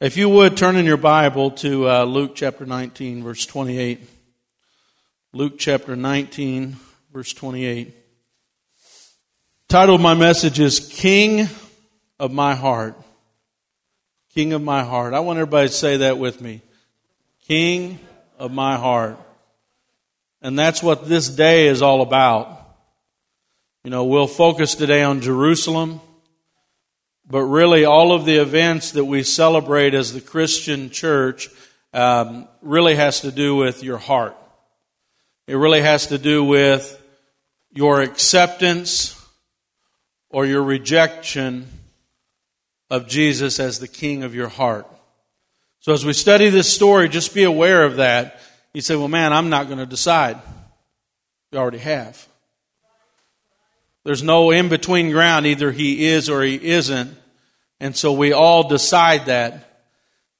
If you would turn in your Bible to uh, Luke chapter 19, verse 28. Luke chapter 19, verse 28. Title of my message is King of My Heart. King of My Heart. I want everybody to say that with me. King of My Heart. And that's what this day is all about. You know, we'll focus today on Jerusalem. But really, all of the events that we celebrate as the Christian church um, really has to do with your heart. It really has to do with your acceptance or your rejection of Jesus as the king of your heart. So as we study this story, just be aware of that. You say, well, man, I'm not going to decide. You already have. There's no in between ground. Either he is or he isn't. And so we all decide that.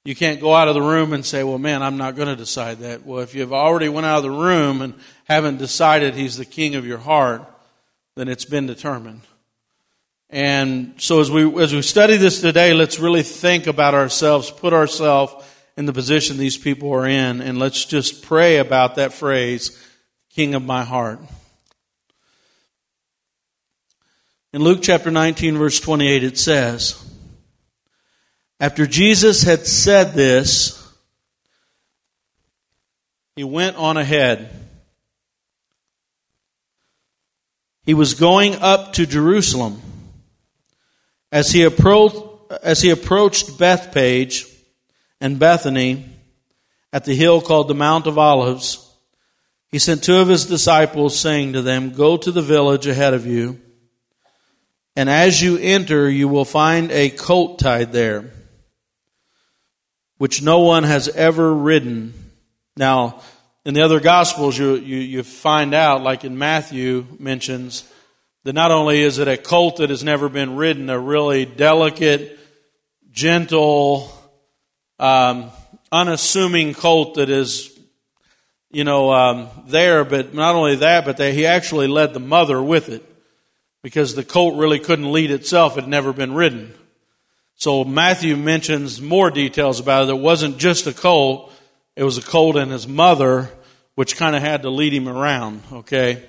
You can't go out of the room and say, well, man, I'm not going to decide that. Well, if you've already went out of the room and haven't decided he's the king of your heart, then it's been determined. And so as we, as we study this today, let's really think about ourselves, put ourselves in the position these people are in, and let's just pray about that phrase, King of my heart. In Luke chapter 19, verse 28, it says, After Jesus had said this, he went on ahead. He was going up to Jerusalem. As he approached, as he approached Bethphage and Bethany at the hill called the Mount of Olives, he sent two of his disciples, saying to them, Go to the village ahead of you and as you enter, you will find a colt tied there, which no one has ever ridden. Now, in the other Gospels, you, you, you find out, like in Matthew mentions, that not only is it a colt that has never been ridden, a really delicate, gentle, um, unassuming colt that is, you know, um, there, but not only that, but that he actually led the mother with it because the colt really couldn't lead itself. It had never been ridden. So Matthew mentions more details about it. It wasn't just a colt. It was a colt and his mother, which kind of had to lead him around. Okay.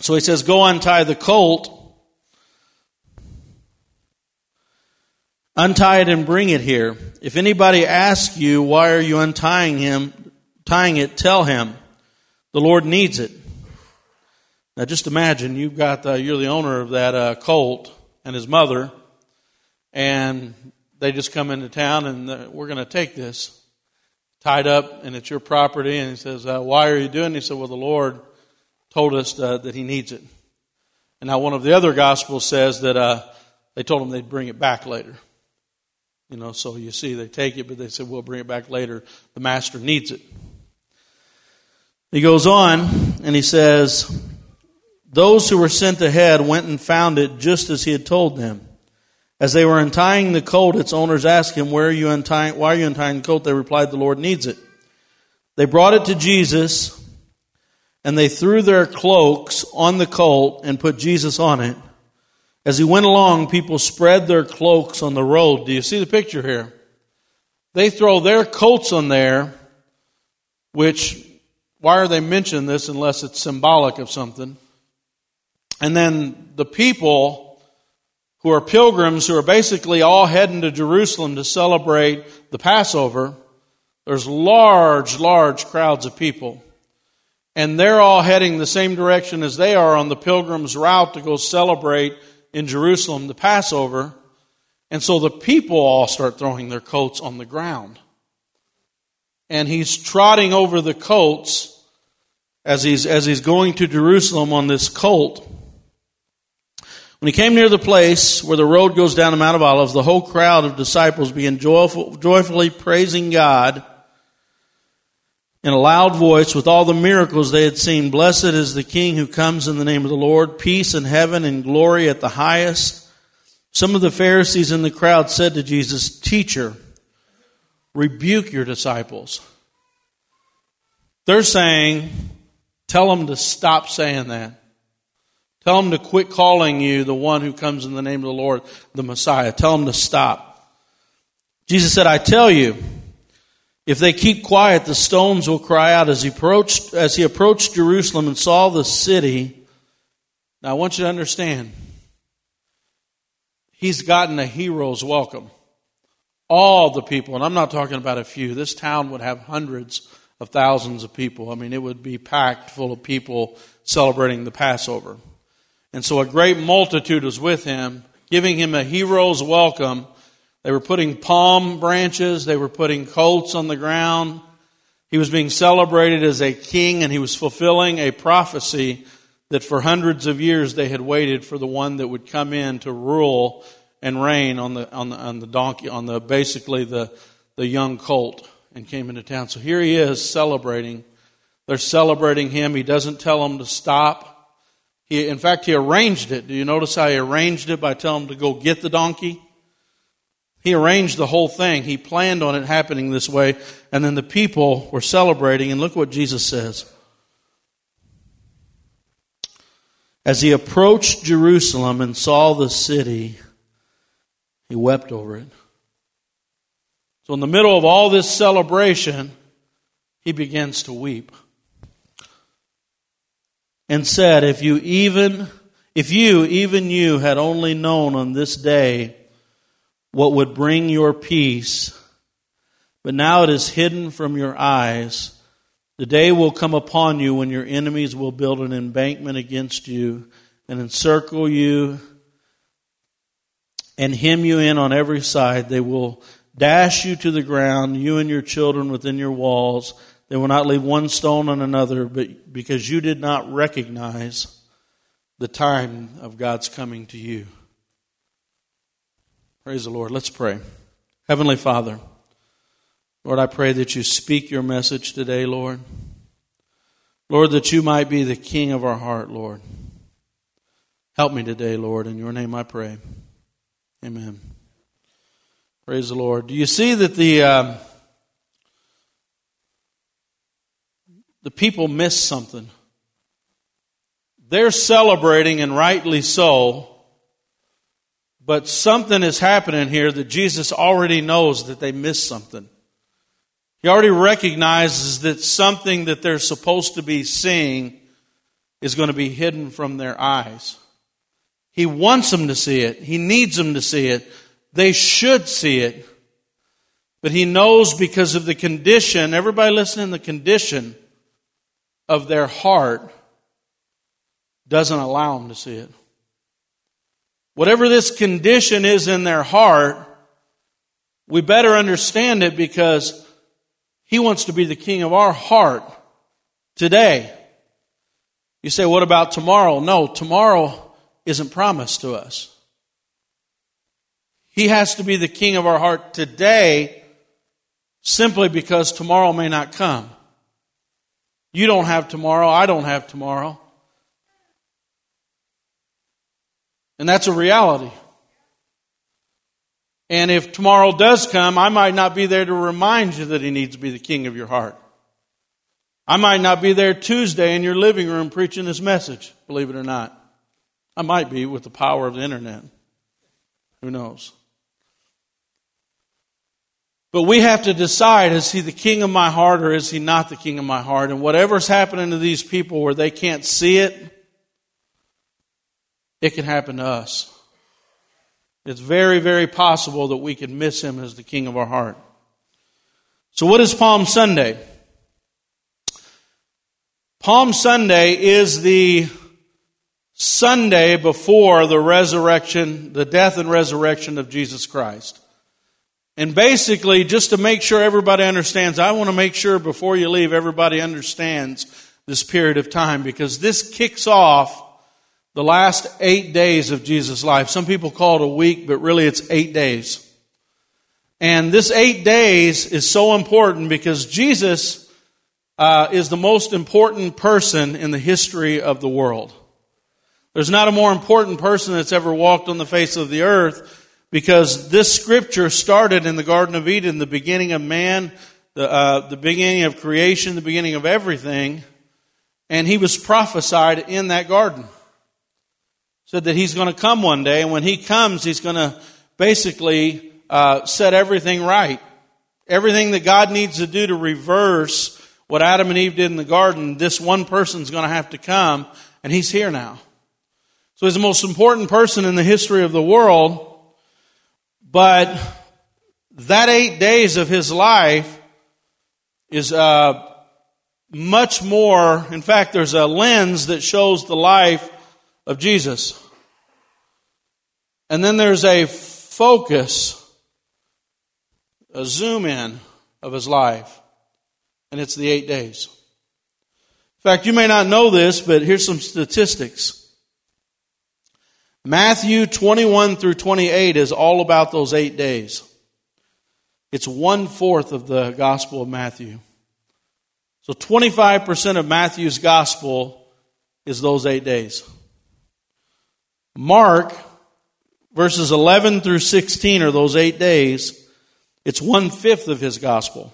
So he says, go untie the colt. Untie it and bring it here. If anybody asks you, why are you untying him, tying it, tell him, the Lord needs it. Now, just imagine you've got the, you're the owner of that uh, colt and his mother, and they just come into town and uh, we're going to take this tied up and it's your property. And he says, uh, "Why are you doing?" He said, "Well, the Lord told us uh, that He needs it." And now one of the other gospels says that uh, they told him they'd bring it back later. You know, so you see, they take it, but they said, "We'll bring it back later." The master needs it. He goes on and he says. Those who were sent ahead went and found it just as he had told them. As they were untying the colt, its owners asked him, Where are you untying, Why are you untying the colt? They replied, The Lord needs it. They brought it to Jesus, and they threw their cloaks on the colt and put Jesus on it. As he went along, people spread their cloaks on the road. Do you see the picture here? They throw their coats on there, which, why are they mentioning this unless it's symbolic of something? And then the people who are pilgrims who are basically all heading to Jerusalem to celebrate the Passover, there's large, large crowds of people. And they're all heading the same direction as they are on the pilgrim's route to go celebrate in Jerusalem the Passover. And so the people all start throwing their coats on the ground. And he's trotting over the coats as he's, as he's going to Jerusalem on this colt. When he came near the place where the road goes down to Mount of Olives, the whole crowd of disciples began joyful, joyfully praising God in a loud voice with all the miracles they had seen. Blessed is the King who comes in the name of the Lord. Peace in heaven and glory at the highest. Some of the Pharisees in the crowd said to Jesus, Teacher, rebuke your disciples. They're saying, tell them to stop saying that. Tell them to quit calling you the one who comes in the name of the Lord, the Messiah. Tell them to stop. Jesus said, I tell you, if they keep quiet, the stones will cry out. As he approached, as he approached Jerusalem and saw the city, now I want you to understand, he's gotten a hero's welcome. All the people, and I'm not talking about a few, this town would have hundreds of thousands of people. I mean, it would be packed full of people celebrating the Passover. And so a great multitude was with him, giving him a hero's welcome they were putting palm branches, they were putting colts on the ground. He was being celebrated as a king, and he was fulfilling a prophecy that for hundreds of years they had waited for the one that would come in to rule and reign on the on the, on the donkey on the basically the the young colt and came into town. So here he is celebrating. They're celebrating him. He doesn't tell them to stop. He, in fact, he arranged it. Do you notice how he arranged it by telling them to go get the donkey? He arranged the whole thing. He planned on it happening this way. And then the people were celebrating. And look what Jesus says. As he approached Jerusalem and saw the city, he wept over it. So, in the middle of all this celebration, he begins to weep and said, If you even, if you, even you, had only known on this day what would bring your peace, but now it is hidden from your eyes. The day will come upon you when your enemies will build an embankment against you and encircle you and hem you in on every side. They will dash you to the ground, you and your children within your walls. They will not leave one stone on another, but because you did not recognize the time of God's coming to you. Praise the Lord. Let's pray. Heavenly Father, Lord, I pray that you speak your message today, Lord. Lord, that you might be the king of our heart, Lord. Help me today, Lord. In your name I pray. Amen. Praise the Lord. Do you see that the uh, the people miss something? They're celebrating, and rightly so, but something is happening here that Jesus already knows that they missed something. He already recognizes that something that they're supposed to be seeing is going to be hidden from their eyes. He wants them to see it. He needs them to see it. They should see it. But he knows because of the condition, everybody listening, the condition of their heart doesn't allow them to see it. Whatever this condition is in their heart, we better understand it because He wants to be the king of our heart today. You say, what about tomorrow? No, tomorrow isn't promised to us. He has to be the king of our heart today simply because tomorrow may not come. You don't have tomorrow. I don't have tomorrow. And that's a reality. And if tomorrow does come, I might not be there to remind you that He needs to be the king of your heart. I might not be there Tuesday in your living room preaching this message, believe it or not. I might be with the power of the internet. Who knows? But we have to decide is he the king of my heart or is he not the king of my heart? And whatever's happening to these people where they can't see it, it can happen to us. It's very, very possible that we could miss him as the king of our heart. So, what is Palm Sunday? Palm Sunday is the Sunday before the resurrection, the death and resurrection of Jesus Christ. And basically, just to make sure everybody understands, I want to make sure before you leave, everybody understands this period of time because this kicks off the last eight days of Jesus' life. Some people call it a week, but really it's eight days. And this eight days is so important because Jesus uh, is the most important person in the history of the world. There's not a more important person that's ever walked on the face of the earth because this scripture started in the Garden of Eden, the beginning of man, the, uh, the beginning of creation, the beginning of everything. And he was prophesied in that garden said that he's going to come one day, and when he comes, he's going to basically uh, set everything right. Everything that God needs to do to reverse what Adam and Eve did in the garden, this one person's going to have to come, and he's here now. So he's the most important person in the history of the world, but that eight days of his life is uh, much more. In fact, there's a lens that shows the life of Jesus. And then there's a focus, a zoom in of his life, and it's the eight days. In fact, you may not know this, but here's some statistics. Matthew 21 through 28 is all about those eight days. It's one fourth of the Gospel of Matthew. So 25% of Matthew's Gospel is those eight days. Mark, verses 11 through 16 are those eight days. It's one fifth of his Gospel.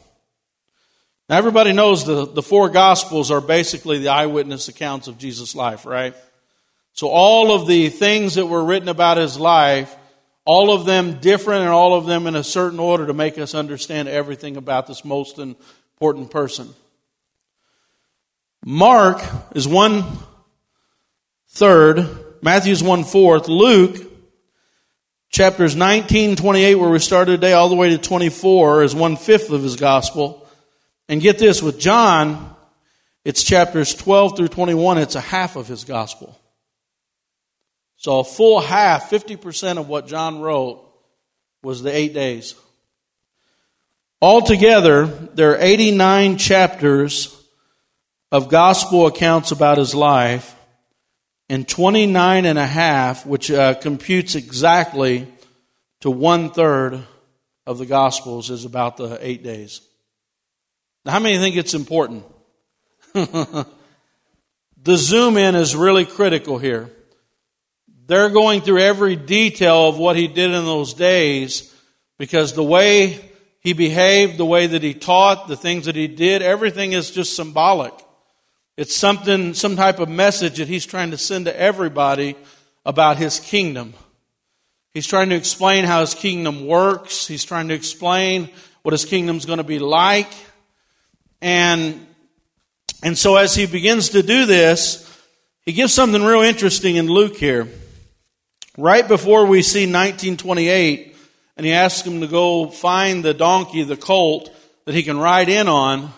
Now, everybody knows the, the four Gospels are basically the eyewitness accounts of Jesus' life, right? So, all of the things that were written about his life all of them different and all of them in a certain order to make us understand everything about this most important person. Mark is one third, Matthew's one fourth, Luke, chapters 19, 28, where we started today, all the way to 24, is one fifth of his gospel. And get this, with John, it's chapters 12 through 21, it's a half of his gospel. So a full half, 50% of what John wrote was the eight days. Altogether, there are 89 chapters of gospel accounts about his life and 29 and a half, which uh, computes exactly to one third of the gospels is about the eight days. Now, how many think it's important? the zoom in is really critical here. They're going through every detail of what he did in those days because the way he behaved, the way that he taught, the things that he did, everything is just symbolic. It's something, some type of message that he's trying to send to everybody about his kingdom. He's trying to explain how his kingdom works. He's trying to explain what his kingdom's going to be like. And, and so as he begins to do this, he gives something real interesting in Luke here. Right before we see 1928, and he asks him to go find the donkey, the colt, that he can ride in on,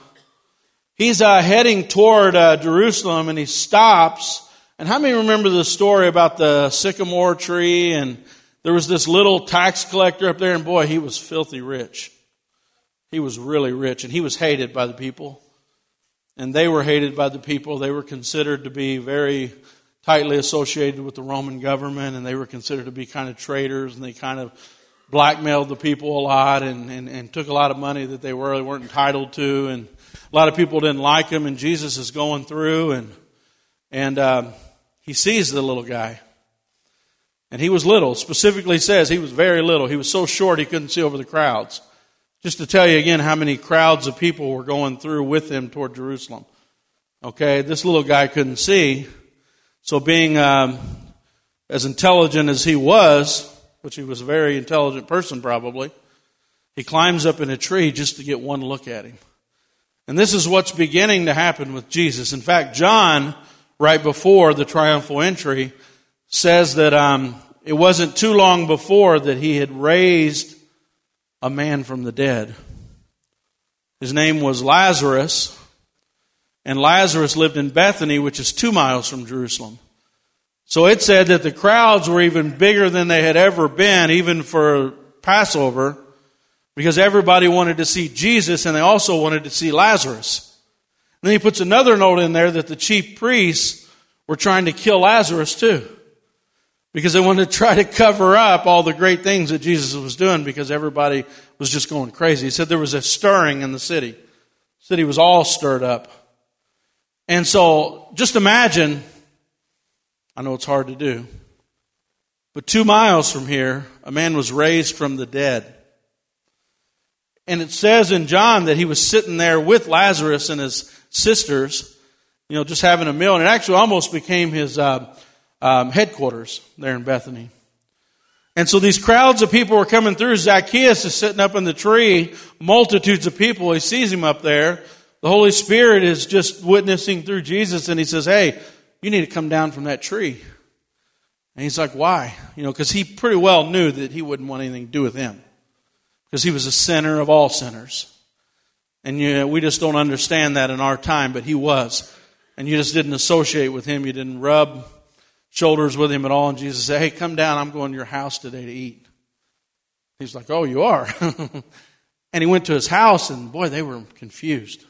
he's uh, heading toward uh, Jerusalem and he stops. And how many remember the story about the sycamore tree? And there was this little tax collector up there, and boy, he was filthy rich. He was really rich, and he was hated by the people. And they were hated by the people. They were considered to be very tightly associated with the Roman government, and they were considered to be kind of traitors, and they kind of blackmailed the people a lot and, and, and took a lot of money that they really weren't entitled to, and a lot of people didn't like him. And Jesus is going through, and and um, he sees the little guy, and he was little. Specifically says he was very little. He was so short he couldn't see over the crowds. Just to tell you again how many crowds of people were going through with him toward Jerusalem. Okay, this little guy couldn't see. So, being um, as intelligent as he was, which he was a very intelligent person probably, he climbs up in a tree just to get one look at him. And this is what's beginning to happen with Jesus. In fact, John, right before the triumphal entry, says that um, it wasn't too long before that he had raised a man from the dead. His name was Lazarus, and Lazarus lived in Bethany, which is two miles from Jerusalem. So it said that the crowds were even bigger than they had ever been, even for Passover, because everybody wanted to see Jesus and they also wanted to see Lazarus. And then he puts another note in there that the chief priests were trying to kill Lazarus too. Because they wanted to try to cover up all the great things that Jesus was doing because everybody was just going crazy. He said there was a stirring in the city. The city was all stirred up. And so just imagine, I know it's hard to do, but two miles from here, a man was raised from the dead. And it says in John that he was sitting there with Lazarus and his sisters, you know, just having a meal. And it actually almost became his uh, um, headquarters there in Bethany. And so these crowds of people were coming through. Zacchaeus is sitting up in the tree, multitudes of people. He sees him up there. The Holy Spirit is just witnessing through Jesus, and he says, Hey, you need to come down from that tree. And he's like, Why? You know, because he pretty well knew that he wouldn't want anything to do with him. Because he was a sinner of all sinners. And you know, we just don't understand that in our time, but he was. And you just didn't associate with him. You didn't rub shoulders with him at all. And Jesus said, Hey, come down. I'm going to your house today to eat. He's like, Oh, you are? and he went to his house, and boy, they were confused.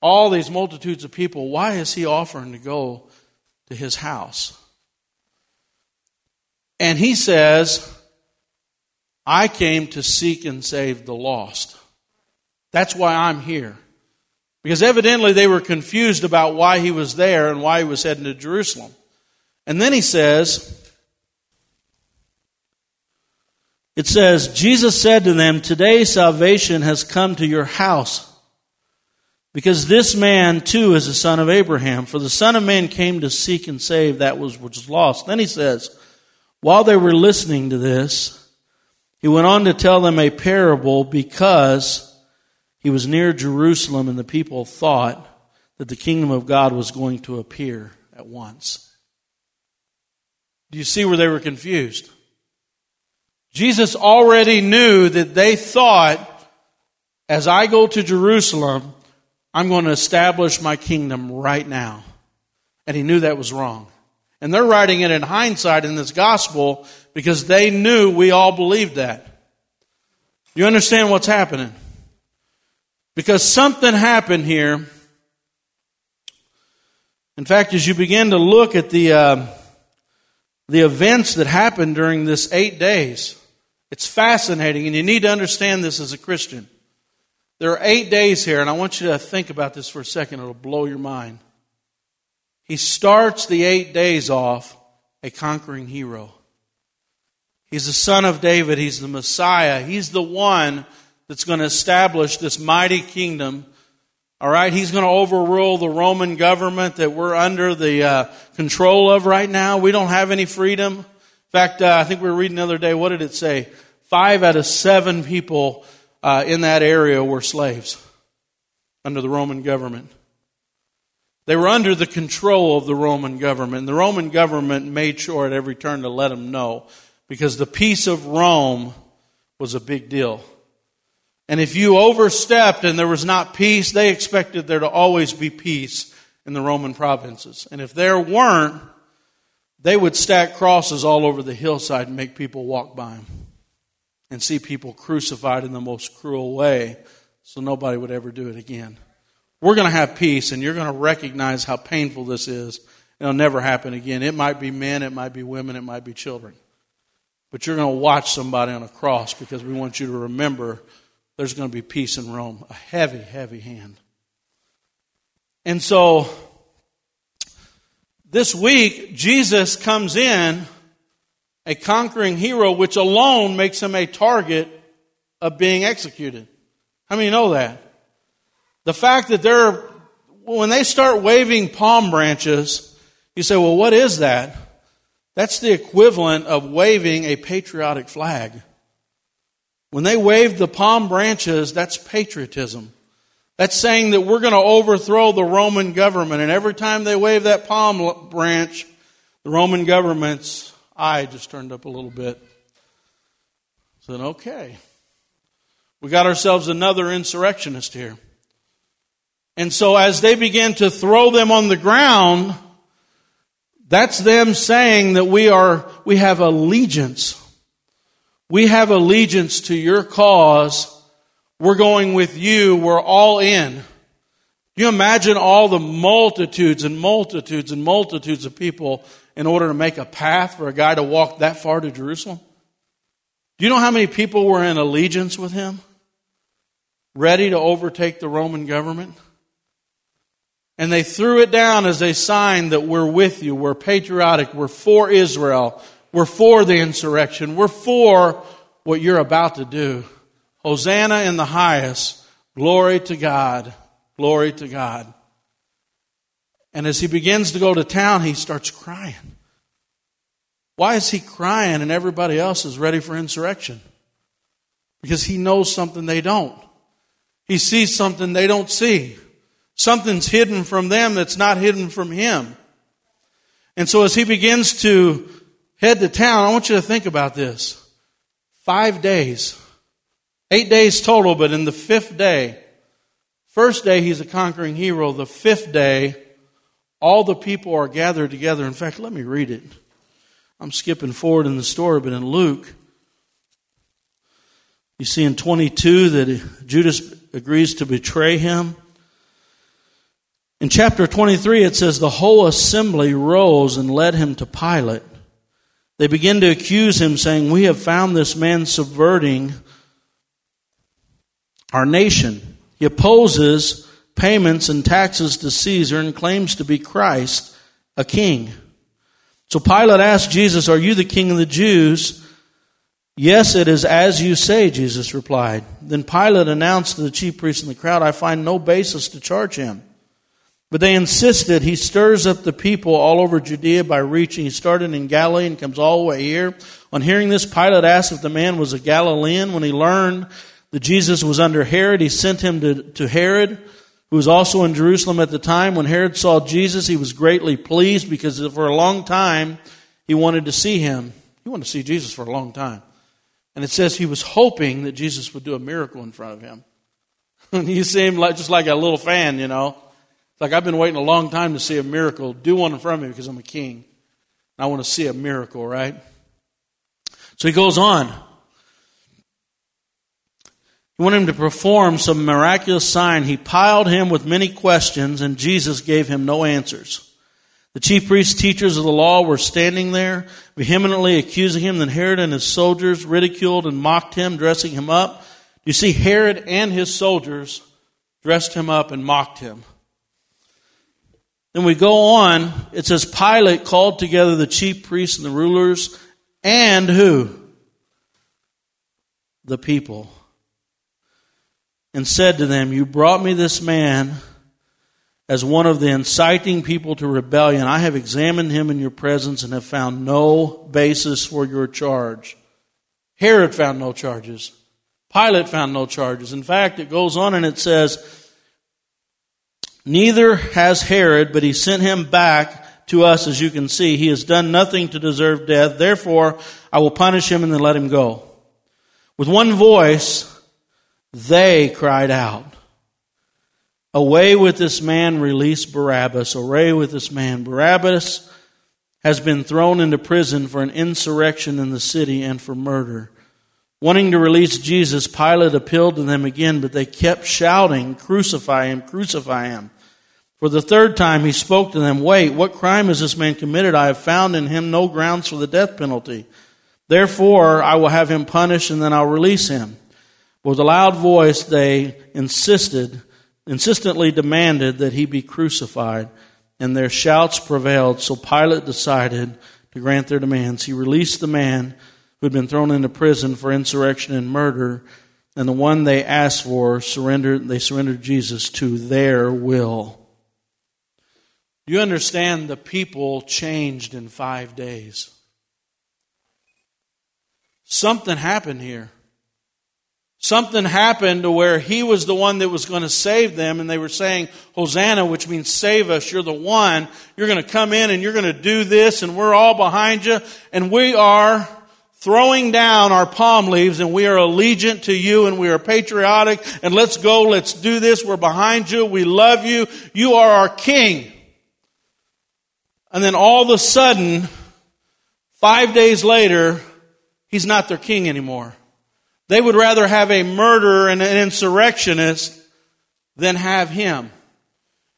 All these multitudes of people, why is he offering to go to his house? And he says, I came to seek and save the lost. That's why I'm here. Because evidently they were confused about why he was there and why he was heading to Jerusalem. And then he says, it says, Jesus said to them, Today salvation has come to your house. Because this man too is a son of Abraham. For the Son of Man came to seek and save that which was lost. Then he says, While they were listening to this, he went on to tell them a parable because he was near Jerusalem and the people thought that the kingdom of God was going to appear at once. Do you see where they were confused? Jesus already knew that they thought, as I go to Jerusalem, I'm going to establish my kingdom right now. And he knew that was wrong. And they're writing it in hindsight in this gospel because they knew we all believed that. You understand what's happening? Because something happened here. In fact, as you begin to look at the, uh, the events that happened during this eight days. It's fascinating, and you need to understand this as a Christian. There are eight days here, and I want you to think about this for a second. It'll blow your mind. He starts the eight days off a conquering hero. He's the son of David. He's the Messiah. He's the one that's going to establish this mighty kingdom all right, he's going to overrule the Roman government that we're under the uh, control of right now. We don't have any freedom. In fact, uh, I think we were reading the other day. What did it say? Five out of seven people uh, in that area were slaves under the Roman government. They were under the control of the Roman government. The Roman government made sure at every turn to let them know because the peace of Rome was a big deal. And if you overstepped and there was not peace, they expected there to always be peace in the Roman provinces. And if there weren't, they would stack crosses all over the hillside and make people walk by them and see people crucified in the most cruel way so nobody would ever do it again. We're going to have peace and you're going to recognize how painful this is. It'll never happen again. It might be men, it might be women, it might be children. But you're going to watch somebody on a cross because we want you to remember there's going to be peace in Rome. A heavy, heavy hand. And so, this week, Jesus comes in a conquering hero, which alone makes him a target of being executed. How many know that? The fact that they're, when they start waving palm branches, you say, well, what is that? That's the equivalent of waving a patriotic flag. When they waved the palm branches, that's patriotism. That's saying that we're going to overthrow the Roman government. And every time they wave that palm branch, the Roman government's eye just turned up a little bit. Said, okay. We got ourselves another insurrectionist here. And so as they begin to throw them on the ground, that's them saying that we are, we have allegiance we have allegiance to your cause. We're going with you. We're all in. You imagine all the multitudes and multitudes and multitudes of people in order to make a path for a guy to walk that far to Jerusalem? Do you know how many people were in allegiance with him? Ready to overtake the Roman government? And they threw it down as a sign that we're with you, we're patriotic, we're for Israel, we're for the insurrection. We're for what you're about to do. Hosanna in the highest. Glory to God. Glory to God. And as he begins to go to town, he starts crying. Why is he crying and everybody else is ready for insurrection? Because he knows something they don't. He sees something they don't see. Something's hidden from them that's not hidden from him. And so as he begins to head to town, I want you to think about this. Five days. Eight days total, but in the fifth day, first day he's a conquering hero. The fifth day, all the people are gathered together. In fact, let me read it. I'm skipping forward in the story, but in Luke, you see in 22 that Judas agrees to betray him. In chapter 23, it says, The whole assembly rose and led him to Pilate. They begin to accuse him, saying, We have found this man subverting our nation. He opposes payments and taxes to Caesar and claims to be Christ, a king. So Pilate asked Jesus, Are you the king of the Jews? Yes, it is as you say, Jesus replied. Then Pilate announced to the chief priests and the crowd, I find no basis to charge him. But they insisted. He stirs up the people all over Judea by reaching. He started in Galilee and comes all the way here. On hearing this, Pilate asked if the man was a Galilean. When he learned that Jesus was under Herod, he sent him to, to Herod, who was also in Jerusalem at the time. When Herod saw Jesus, he was greatly pleased because for a long time he wanted to see him. He wanted to see Jesus for a long time. And it says he was hoping that Jesus would do a miracle in front of him. you see him like, just like a little fan, you know. Like, I've been waiting a long time to see a miracle. Do one in front of me because I'm a king. I want to see a miracle, right? So he goes on. He wanted him to perform some miraculous sign. He piled him with many questions, and Jesus gave him no answers. The chief priests, teachers of the law were standing there, vehemently accusing him. Then Herod and his soldiers ridiculed and mocked him, dressing him up. You see, Herod and his soldiers dressed him up and mocked him. Then we go on. It says Pilate called together the chief priests and the rulers and who? The people. And said to them, You brought me this man as one of the inciting people to rebellion. I have examined him in your presence and have found no basis for your charge. Herod found no charges. Pilate found no charges. In fact, it goes on and it says, Neither has Herod, but he sent him back to us, as you can see. He has done nothing to deserve death. Therefore, I will punish him and then let him go. With one voice, they cried out, Away with this man, release Barabbas. Away with this man. Barabbas has been thrown into prison for an insurrection in the city and for murder. Wanting to release Jesus, Pilate appealed to them again, but they kept shouting, Crucify him, crucify him. For the third time he spoke to them, Wait, what crime has this man committed? I have found in him no grounds for the death penalty. Therefore, I will have him punished and then I'll release him. With a loud voice, they insisted, insistently demanded that he be crucified, and their shouts prevailed. So Pilate decided to grant their demands. He released the man who had been thrown into prison for insurrection and murder, and the one they asked for surrendered they surrendered Jesus to their will. You understand the people changed in 5 days. Something happened here. Something happened to where he was the one that was going to save them, and they were saying, Hosanna, which means save us. You're the one. You're going to come in and you're going to do this, and we're all behind you. And we are throwing down our palm leaves and we are allegiant to you and we are patriotic and let's go, let's do this. We're behind you. We love you. You are our king. And then all of a sudden, five days later, he's not their king anymore. They would rather have a murderer and an insurrectionist than have him.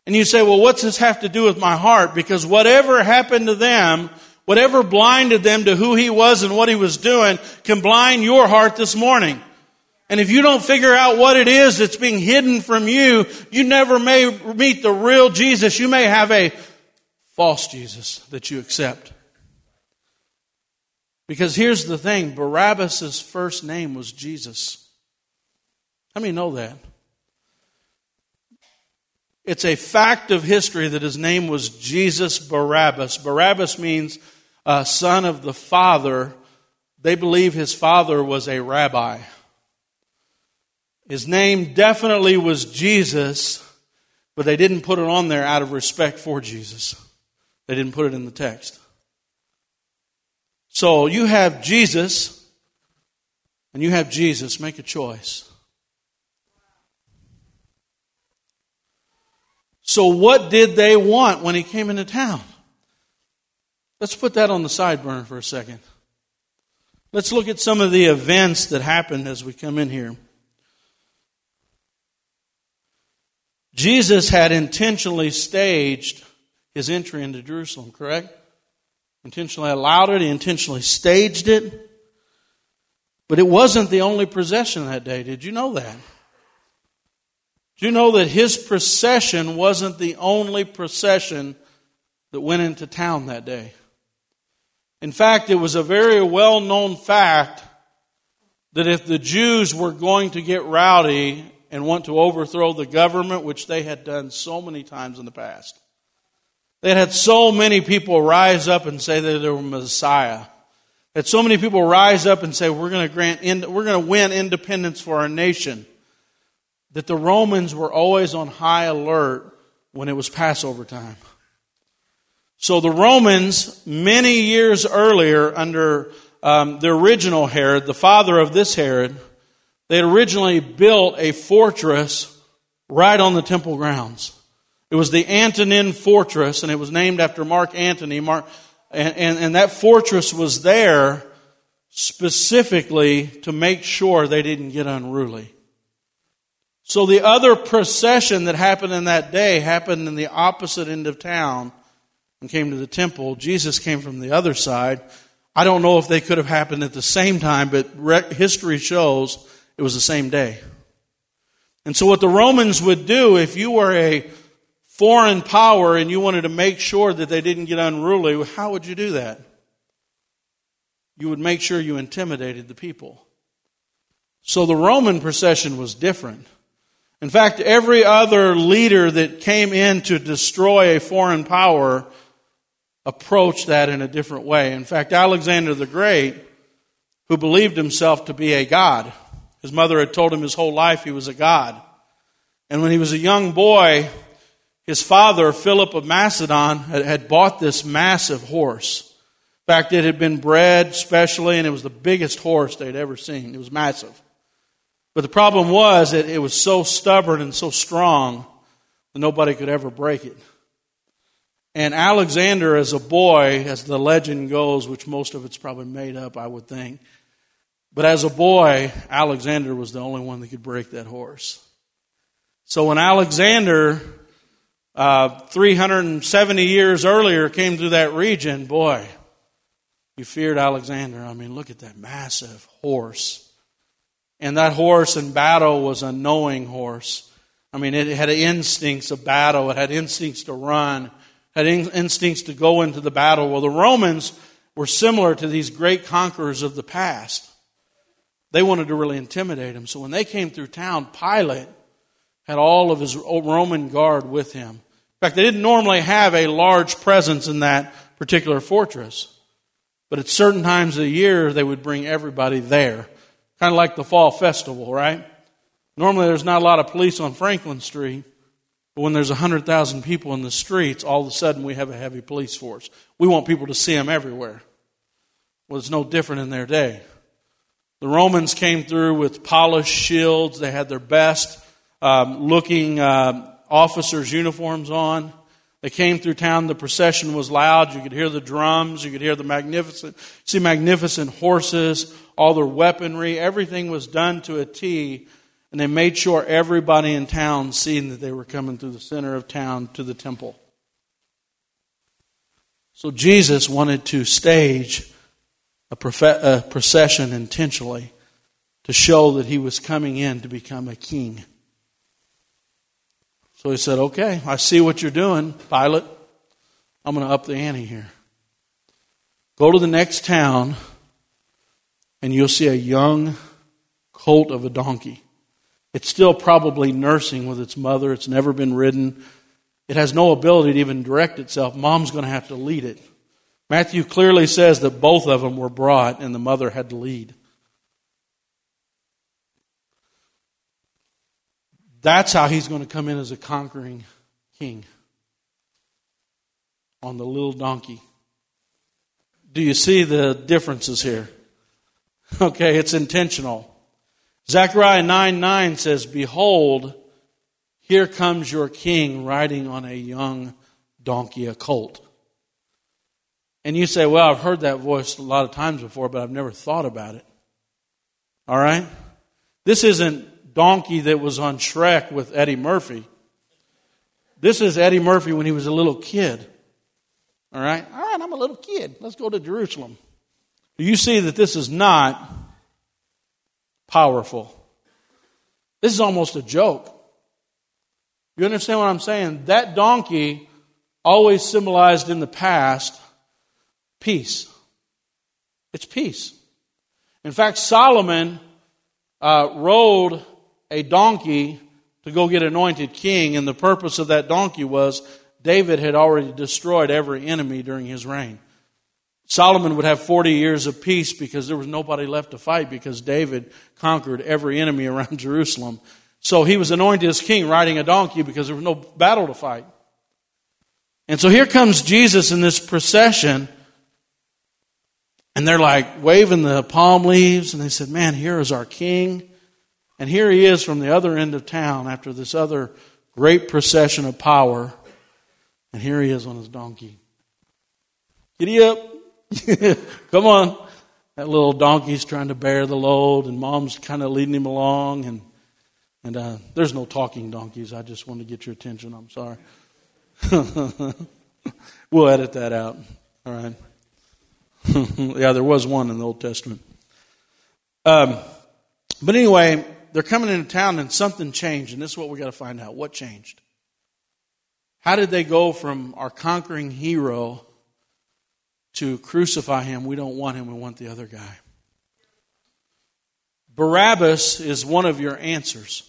And you say, well, what's this have to do with my heart? Because whatever happened to them Whatever blinded them to who he was and what he was doing can blind your heart this morning. And if you don't figure out what it is that's being hidden from you, you never may meet the real Jesus. You may have a false Jesus that you accept. Because here's the thing Barabbas' first name was Jesus. How many know that? It's a fact of history that his name was Jesus Barabbas. Barabbas means uh, son of the father. They believe his father was a rabbi. His name definitely was Jesus, but they didn't put it on there out of respect for Jesus. They didn't put it in the text. So you have Jesus, and you have Jesus. Make a choice. So, what did they want when he came into town? Let's put that on the side burner for a second. Let's look at some of the events that happened as we come in here. Jesus had intentionally staged his entry into Jerusalem, correct? Intentionally allowed it, he intentionally staged it. But it wasn't the only procession that day. Did you know that? Do you know that his procession wasn't the only procession that went into town that day? In fact, it was a very well known fact that if the Jews were going to get rowdy and want to overthrow the government, which they had done so many times in the past. They had so many people rise up and say that they were Messiah. That so many people rise up and say, we're going to grant, we're going to win independence for our nation. That the Romans were always on high alert when it was Passover time. So the Romans, many years earlier, under um, the original Herod, the father of this Herod, they had originally built a fortress right on the temple grounds. It was the Antonia Fortress, and it was named after Mark Antony. Mark, and, and, and that fortress was there specifically to make sure they didn't get unruly. So the other procession that happened in that day happened in the opposite end of town and came to the temple. Jesus came from the other side. I don't know if they could have happened at the same time, but history shows it was the same day. And so, what the Romans would do if you were a foreign power and you wanted to make sure that they didn't get unruly, how would you do that? You would make sure you intimidated the people. So, the Roman procession was different. In fact, every other leader that came in to destroy a foreign power approached that in a different way. In fact, Alexander the Great, who believed himself to be a god, his mother had told him his whole life he was a god. And when he was a young boy, his father, Philip of Macedon, had bought this massive horse. In fact, it had been bred specially, and it was the biggest horse they'd ever seen. It was massive. But the problem was that it was so stubborn and so strong that nobody could ever break it. And Alexander, as a boy, as the legend goes, which most of it's probably made up, I would think, but as a boy, Alexander was the only one that could break that horse. So when Alexander, uh, 370 years earlier, came through that region, boy, you feared Alexander. I mean, look at that massive horse. And that horse in battle was a knowing horse. I mean, it had instincts of battle, it had instincts to run, had instincts to go into the battle. Well, the Romans were similar to these great conquerors of the past. They wanted to really intimidate him. So when they came through town, Pilate had all of his Roman guard with him. In fact, they didn't normally have a large presence in that particular fortress. But at certain times of the year, they would bring everybody there. Kind of like the fall festival, right? Normally, there's not a lot of police on Franklin Street. But when there's 100,000 people in the streets, all of a sudden we have a heavy police force. We want people to see them everywhere. Well, it's no different in their day. The Romans came through with polished shields. They had their best um, looking uh, officers' uniforms on. They came through town. The procession was loud. You could hear the drums. You could hear the magnificent, see magnificent horses, all their weaponry. Everything was done to a T. And they made sure everybody in town seen that they were coming through the center of town to the temple. So Jesus wanted to stage a, profe- a procession intentionally to show that he was coming in to become a king. So he said, Okay, I see what you're doing, Pilate. I'm going to up the ante here. Go to the next town, and you'll see a young colt of a donkey. It's still probably nursing with its mother. It's never been ridden. It has no ability to even direct itself. Mom's going to have to lead it. Matthew clearly says that both of them were brought and the mother had to lead. That's how he's going to come in as a conquering king on the little donkey. Do you see the differences here? Okay, it's intentional. Zechariah 9 9 says, Behold, here comes your king riding on a young donkey, a colt. And you say, Well, I've heard that voice a lot of times before, but I've never thought about it. All right? This isn't donkey that was on Shrek with Eddie Murphy. This is Eddie Murphy when he was a little kid. All right? All right, I'm a little kid. Let's go to Jerusalem. Do you see that this is not powerful? This is almost a joke. You understand what I'm saying? That donkey always symbolized in the past peace. It's peace. In fact, Solomon uh, rode a donkey to go get anointed king, and the purpose of that donkey was David had already destroyed every enemy during his reign. Solomon would have 40 years of peace because there was nobody left to fight because David conquered every enemy around Jerusalem. So he was anointed as king riding a donkey because there was no battle to fight. And so here comes Jesus in this procession, and they're like waving the palm leaves, and they said, Man, here is our king. And here he is from the other end of town after this other great procession of power. And here he is on his donkey. Giddy up. Come on. That little donkey's trying to bear the load, and mom's kind of leading him along. And, and uh, there's no talking donkeys. I just want to get your attention. I'm sorry. we'll edit that out. All right. yeah, there was one in the Old Testament. Um, but anyway, they're coming into town and something changed, and this is what we got to find out. What changed? How did they go from our conquering hero to crucify him? We don't want him, we want the other guy. Barabbas is one of your answers.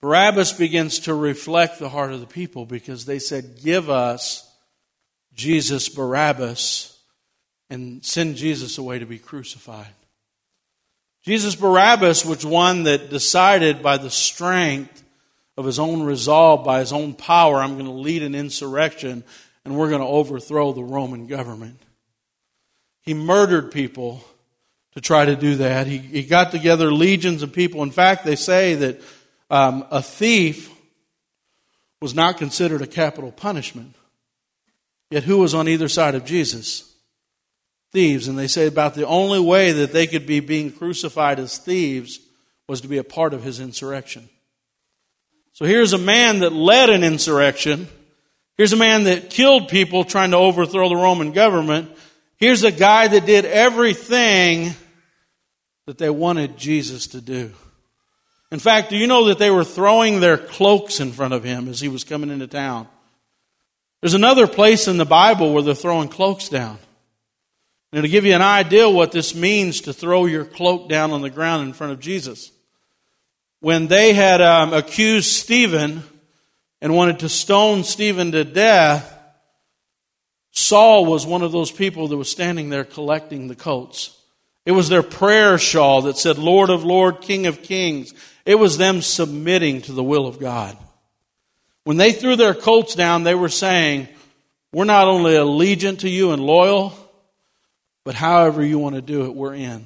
Barabbas begins to reflect the heart of the people because they said, Give us Jesus Barabbas and send Jesus away to be crucified. Jesus Barabbas was one that decided by the strength of his own resolve, by his own power, I'm going to lead an insurrection and we're going to overthrow the Roman government. He murdered people to try to do that. He, he got together legions of people. In fact, they say that um, a thief was not considered a capital punishment. Yet who was on either side of Jesus? Thieves. And they say about the only way that they could be being crucified as thieves was to be a part of his insurrection. So here's a man that led an insurrection. Here's a man that killed people trying to overthrow the Roman government. Here's a guy that did everything that they wanted Jesus to do. In fact, do you know that they were throwing their cloaks in front of him as he was coming into town? There's another place in the Bible where they're throwing cloaks down. And to give you an idea what this means to throw your cloak down on the ground in front of Jesus. When they had um, accused Stephen and wanted to stone Stephen to death, Saul was one of those people that was standing there collecting the coats. It was their prayer shawl that said, Lord of Lord, King of Kings. It was them submitting to the will of God. When they threw their coats down, they were saying, We're not only allegiant to you and loyal, but however you want to do it, we're in.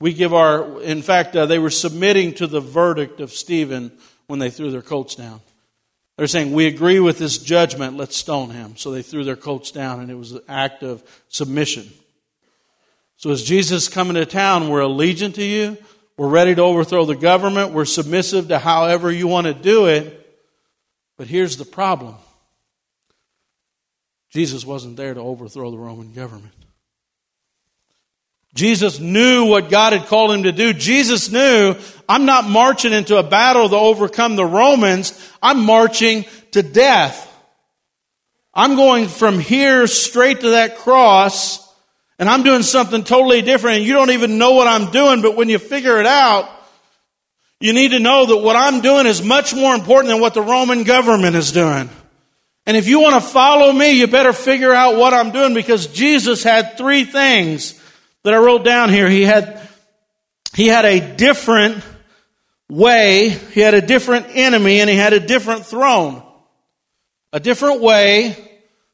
We give our, in fact, uh, they were submitting to the verdict of Stephen when they threw their coats down. They're saying, We agree with this judgment, let's stone him. So they threw their coats down, and it was an act of submission. So as Jesus coming to town, we're allegiant to you, we're ready to overthrow the government. We're submissive to however you want to do it. But here's the problem Jesus wasn't there to overthrow the Roman government. Jesus knew what God had called him to do. Jesus knew, I'm not marching into a battle to overcome the Romans. I'm marching to death. I'm going from here straight to that cross and I'm doing something totally different and you don't even know what I'm doing, but when you figure it out, you need to know that what I'm doing is much more important than what the Roman government is doing. And if you want to follow me, you better figure out what I'm doing because Jesus had three things that I wrote down here. He had, he had a different way, he had a different enemy, and he had a different throne. A different way,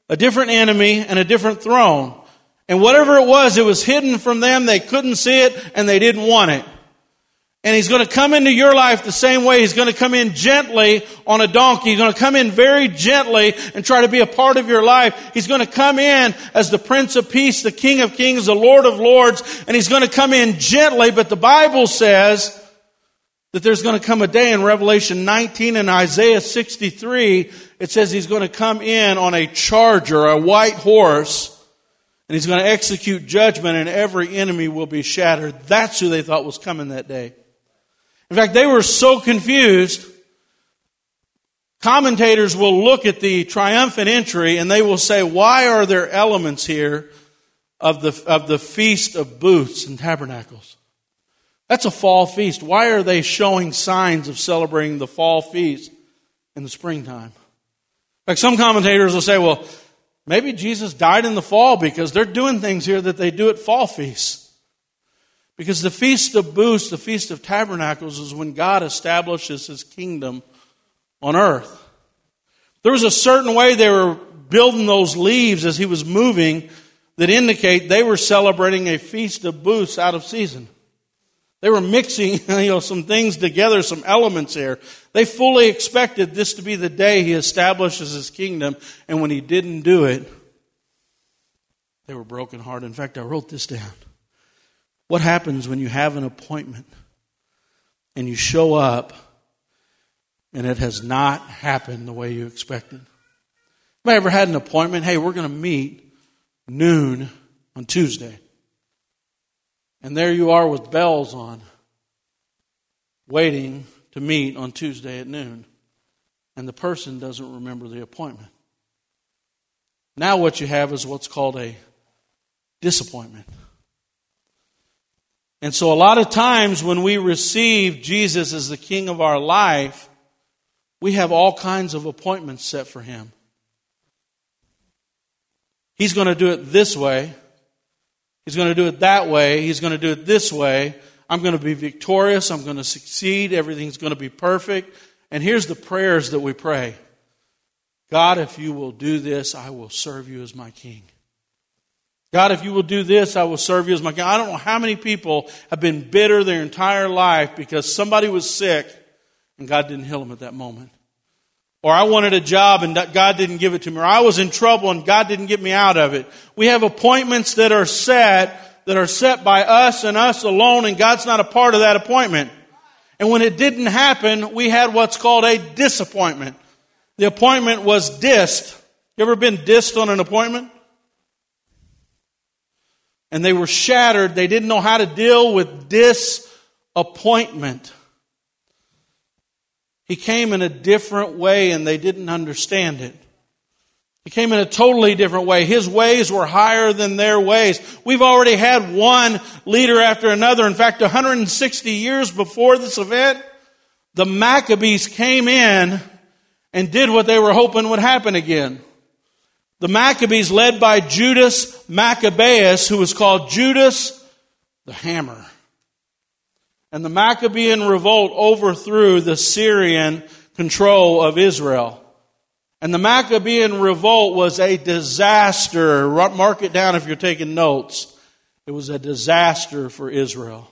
a different enemy, and a different throne. And whatever it was, it was hidden from them. They couldn't see it, and they didn't want it. And he's going to come into your life the same way. He's going to come in gently on a donkey. He's going to come in very gently and try to be a part of your life. He's going to come in as the Prince of Peace, the King of Kings, the Lord of Lords, and he's going to come in gently. But the Bible says that there's going to come a day in Revelation 19 and Isaiah 63. It says he's going to come in on a charger, a white horse, and he's going to execute judgment and every enemy will be shattered. That's who they thought was coming that day. In fact, they were so confused. Commentators will look at the triumphant entry and they will say, why are there elements here of the, of the feast of booths and tabernacles? That's a fall feast. Why are they showing signs of celebrating the fall feast in the springtime? Like some commentators will say, well, maybe Jesus died in the fall because they're doing things here that they do at fall feasts. Because the Feast of Booths, the Feast of Tabernacles, is when God establishes his kingdom on earth. There was a certain way they were building those leaves as he was moving that indicate they were celebrating a Feast of Booths out of season. They were mixing, you know, some things together, some elements here. They fully expected this to be the day he establishes his kingdom, and when he didn't do it, they were brokenhearted. In fact, I wrote this down. What happens when you have an appointment and you show up and it has not happened the way you expected? Have I ever had an appointment? Hey, we're going to meet noon on Tuesday. And there you are with bells on, waiting to meet on Tuesday at noon. And the person doesn't remember the appointment. Now, what you have is what's called a disappointment. And so, a lot of times when we receive Jesus as the King of our life, we have all kinds of appointments set for Him. He's going to do it this way. He's going to do it that way. He's going to do it this way. I'm going to be victorious. I'm going to succeed. Everything's going to be perfect. And here's the prayers that we pray God, if you will do this, I will serve you as my King. God, if you will do this, I will serve you as my king. I don't know how many people have been bitter their entire life because somebody was sick and God didn't heal them at that moment. Or I wanted a job and God didn't give it to me. Or I was in trouble and God didn't get me out of it. We have appointments that are set, that are set by us and us alone and God's not a part of that appointment. And when it didn't happen, we had what's called a disappointment. The appointment was dissed. You ever been dissed on an appointment? And they were shattered. They didn't know how to deal with disappointment. He came in a different way and they didn't understand it. He came in a totally different way. His ways were higher than their ways. We've already had one leader after another. In fact, 160 years before this event, the Maccabees came in and did what they were hoping would happen again. The Maccabees, led by Judas Maccabeus, who was called Judas the Hammer. And the Maccabean revolt overthrew the Syrian control of Israel. And the Maccabean revolt was a disaster. Mark it down if you're taking notes. It was a disaster for Israel.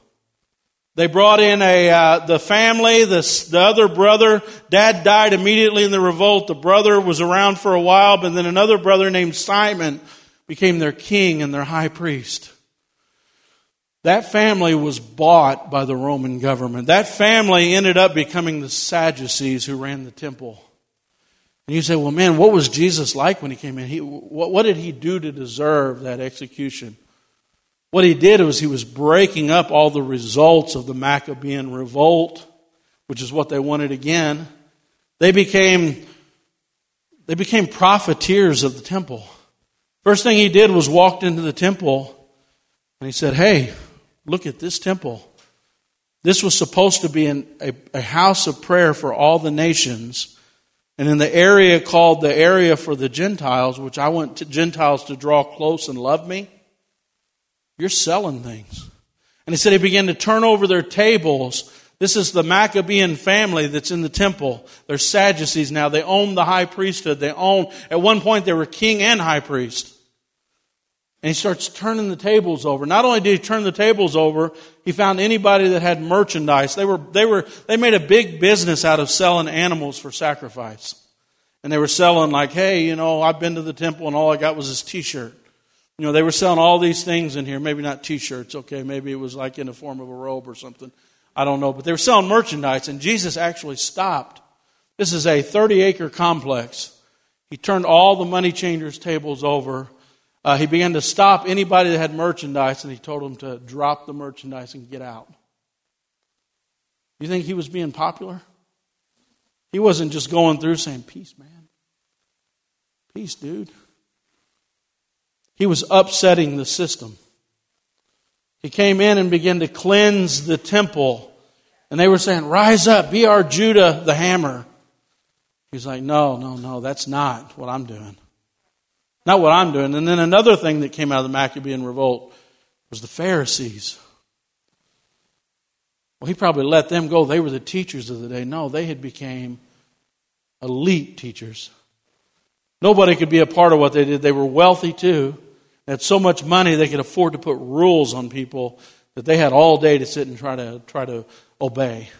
They brought in a uh, the family, the, the other brother. Dad died immediately in the revolt. The brother was around for a while, but then another brother named Simon became their king and their high priest. That family was bought by the Roman government. That family ended up becoming the Sadducees who ran the temple. And you say, well, man, what was Jesus like when he came in? He, what, what did he do to deserve that execution? What he did was he was breaking up all the results of the Maccabean revolt, which is what they wanted again. They became, they became profiteers of the temple. First thing he did was walked into the temple and he said, Hey, look at this temple. This was supposed to be an, a, a house of prayer for all the nations. And in the area called the area for the Gentiles, which I want to Gentiles to draw close and love me, you're selling things. And he said he began to turn over their tables. This is the Maccabean family that's in the temple. They're Sadducees now. They own the high priesthood. They own, at one point, they were king and high priest. And he starts turning the tables over. Not only did he turn the tables over, he found anybody that had merchandise. They were, they were, they made a big business out of selling animals for sacrifice. And they were selling like, hey, you know, I've been to the temple and all I got was this t-shirt. You know, they were selling all these things in here. Maybe not t-shirts, okay. Maybe it was like in the form of a robe or something. I don't know. But they were selling merchandise and Jesus actually stopped. This is a 30 acre complex. He turned all the money changers' tables over uh, he began to stop anybody that had merchandise and he told them to drop the merchandise and get out. You think he was being popular? He wasn't just going through saying, Peace, man. Peace, dude. He was upsetting the system. He came in and began to cleanse the temple. And they were saying, Rise up, be our Judah, the hammer. He's like, No, no, no, that's not what I'm doing. Not what I'm doing. And then another thing that came out of the Maccabean revolt was the Pharisees. Well, he probably let them go. They were the teachers of the day. No, they had became elite teachers. Nobody could be a part of what they did. They were wealthy too. Had so much money they could afford to put rules on people that they had all day to sit and try to try to obey.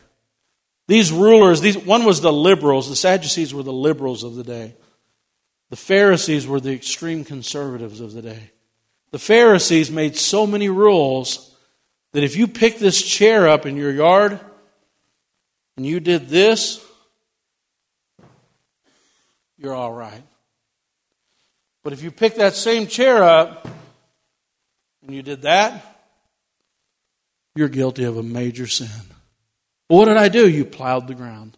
These rulers, these, one was the liberals. The Sadducees were the liberals of the day. The Pharisees were the extreme conservatives of the day. The Pharisees made so many rules that if you pick this chair up in your yard and you did this, you're all right. But if you pick that same chair up and you did that, you're guilty of a major sin. Well, what did I do? You plowed the ground.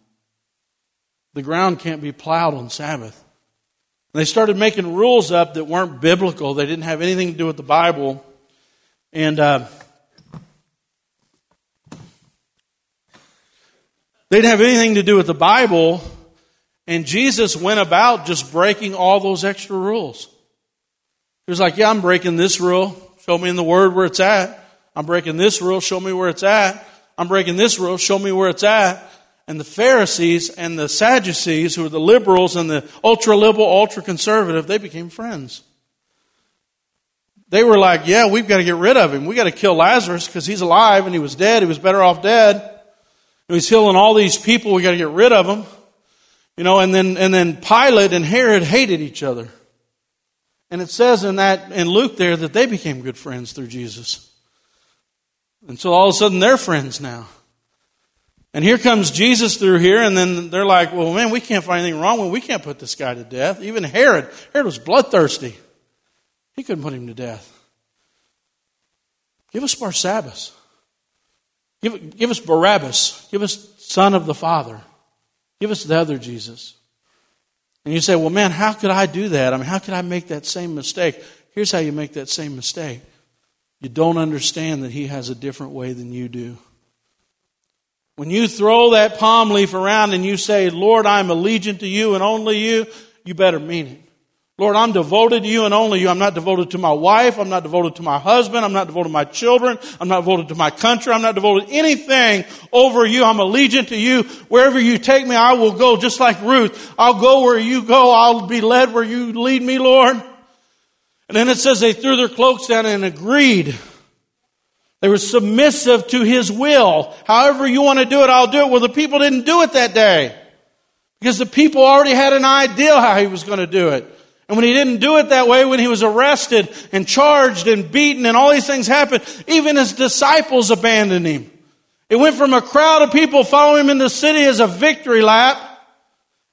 The ground can't be plowed on Sabbath. They started making rules up that weren't biblical. They didn't have anything to do with the Bible. And uh, they didn't have anything to do with the Bible. And Jesus went about just breaking all those extra rules. He was like, Yeah, I'm breaking this rule. Show me in the Word where it's at. I'm breaking this rule. Show me where it's at. I'm breaking this rule. Show me where it's at and the Pharisees and the Sadducees, who were the liberals and the ultra liberal, ultra conservative, they became friends. They were like, yeah, we've got to get rid of him. We've got to kill Lazarus because he's alive and he was dead. He was better off dead. And he's healing all these people. We've got to get rid of him. You know, and then, and then Pilate and Herod hated each other. And it says in that, in Luke there, that they became good friends through Jesus. And so all of a sudden they're friends now. And here comes Jesus through here, and then they're like, well, man, we can't find anything wrong with him. We can't put this guy to death. Even Herod, Herod was bloodthirsty. He couldn't put him to death. Give us Barsabbas. Give, give us Barabbas. Give us Son of the Father. Give us the other Jesus. And you say, well, man, how could I do that? I mean, how could I make that same mistake? Here's how you make that same mistake you don't understand that he has a different way than you do. When you throw that palm leaf around and you say, Lord, I'm allegiant to you and only you, you better mean it. Lord, I'm devoted to you and only you. I'm not devoted to my wife. I'm not devoted to my husband. I'm not devoted to my children. I'm not devoted to my country. I'm not devoted to anything over you. I'm allegiant to you. Wherever you take me, I will go just like Ruth. I'll go where you go. I'll be led where you lead me, Lord. And then it says they threw their cloaks down and agreed they were submissive to his will. However you want to do it, I'll do it. Well, the people didn't do it that day. Because the people already had an idea how he was going to do it. And when he didn't do it that way, when he was arrested and charged and beaten and all these things happened, even his disciples abandoned him. It went from a crowd of people following him in the city as a victory lap.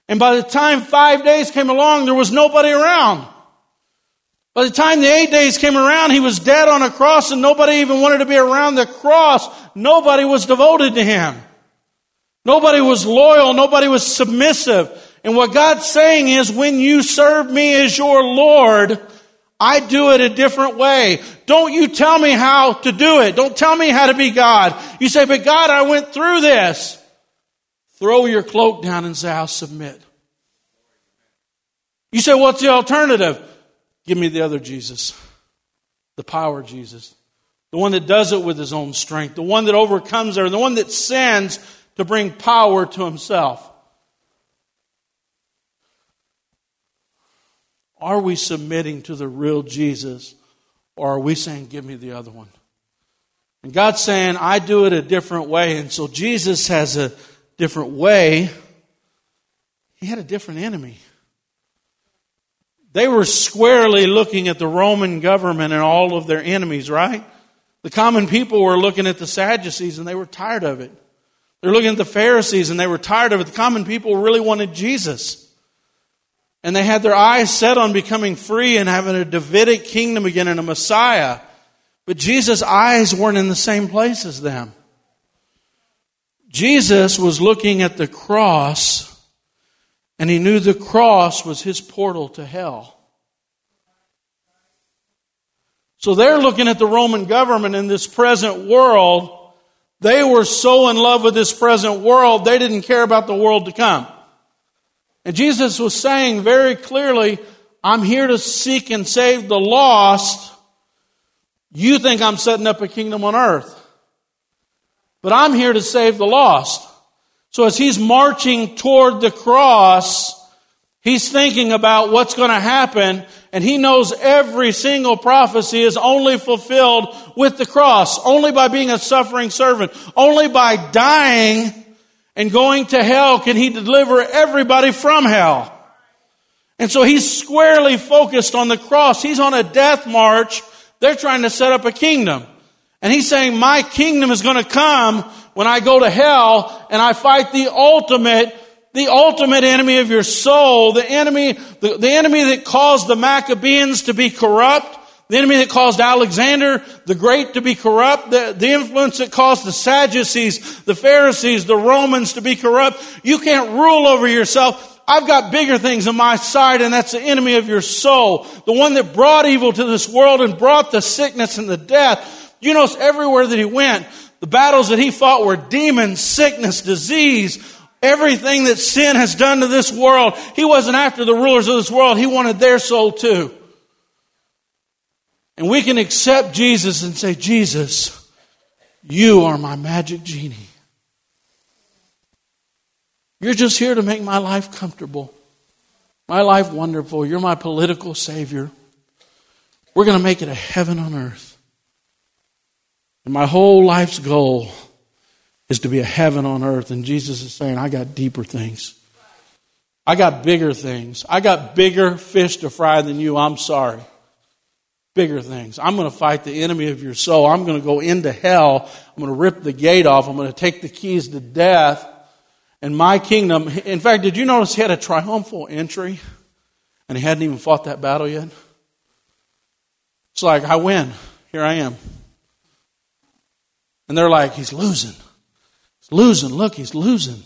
And by the time five days came along, there was nobody around. By the time the eight days came around, he was dead on a cross and nobody even wanted to be around the cross. Nobody was devoted to him. Nobody was loyal. Nobody was submissive. And what God's saying is when you serve me as your Lord, I do it a different way. Don't you tell me how to do it. Don't tell me how to be God. You say, but God, I went through this. Throw your cloak down and say, I'll submit. You say, what's the alternative? Give me the other Jesus, the power Jesus, the one that does it with his own strength, the one that overcomes her, the one that sends to bring power to himself. Are we submitting to the real Jesus or are we saying, give me the other one? And God's saying, I do it a different way. And so Jesus has a different way. He had a different enemy. They were squarely looking at the Roman government and all of their enemies, right? The common people were looking at the Sadducees and they were tired of it. They're looking at the Pharisees and they were tired of it. The common people really wanted Jesus. And they had their eyes set on becoming free and having a Davidic kingdom again and a Messiah. But Jesus' eyes weren't in the same place as them. Jesus was looking at the cross and he knew the cross was his portal to hell. So they're looking at the Roman government in this present world. They were so in love with this present world, they didn't care about the world to come. And Jesus was saying very clearly, I'm here to seek and save the lost. You think I'm setting up a kingdom on earth. But I'm here to save the lost. So as he's marching toward the cross, he's thinking about what's going to happen, and he knows every single prophecy is only fulfilled with the cross, only by being a suffering servant, only by dying and going to hell can he deliver everybody from hell. And so he's squarely focused on the cross. He's on a death march. They're trying to set up a kingdom. And he's saying, my kingdom is going to come when I go to hell and I fight the ultimate, the ultimate enemy of your soul, the enemy, the, the enemy that caused the Maccabees to be corrupt, the enemy that caused Alexander the Great to be corrupt, the, the influence that caused the Sadducees, the Pharisees, the Romans to be corrupt. You can't rule over yourself. I've got bigger things on my side, and that's the enemy of your soul. The one that brought evil to this world and brought the sickness and the death. You notice everywhere that he went, the battles that he fought were demons, sickness, disease, everything that sin has done to this world. He wasn't after the rulers of this world. He wanted their soul too. And we can accept Jesus and say, Jesus, you are my magic genie. You're just here to make my life comfortable, my life wonderful. You're my political savior. We're going to make it a heaven on earth. And my whole life's goal is to be a heaven on earth. And Jesus is saying, I got deeper things. I got bigger things. I got bigger fish to fry than you. I'm sorry bigger things. I'm going to fight the enemy of your soul. I'm going to go into hell. I'm going to rip the gate off. I'm going to take the keys to death. And my kingdom, in fact, did you notice he had a triumphal entry? And he hadn't even fought that battle yet? It's like, I win. Here I am. And they're like, he's losing. He's losing. Look, he's losing.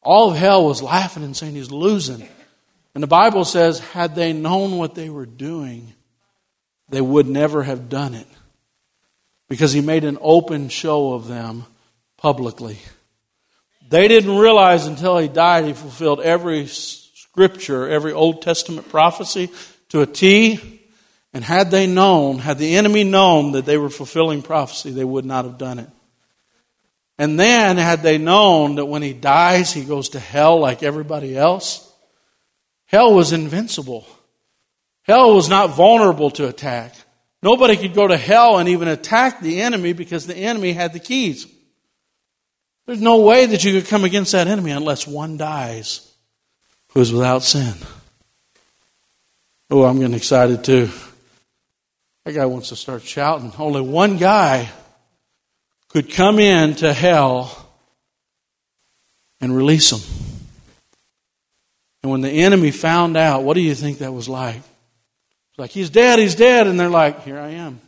All of hell was laughing and saying he's losing. And the Bible says, had they known what they were doing, they would never have done it because he made an open show of them publicly. They didn't realize until he died he fulfilled every scripture, every Old Testament prophecy to a T. And had they known, had the enemy known that they were fulfilling prophecy, they would not have done it. And then, had they known that when he dies, he goes to hell like everybody else, hell was invincible. Hell was not vulnerable to attack. Nobody could go to hell and even attack the enemy because the enemy had the keys. There's no way that you could come against that enemy unless one dies who is without sin. Oh, I'm getting excited too. That guy wants to start shouting. Only one guy could come in to hell and release them. And when the enemy found out, what do you think that was like? Like, he's dead, he's dead. And they're like, here I am.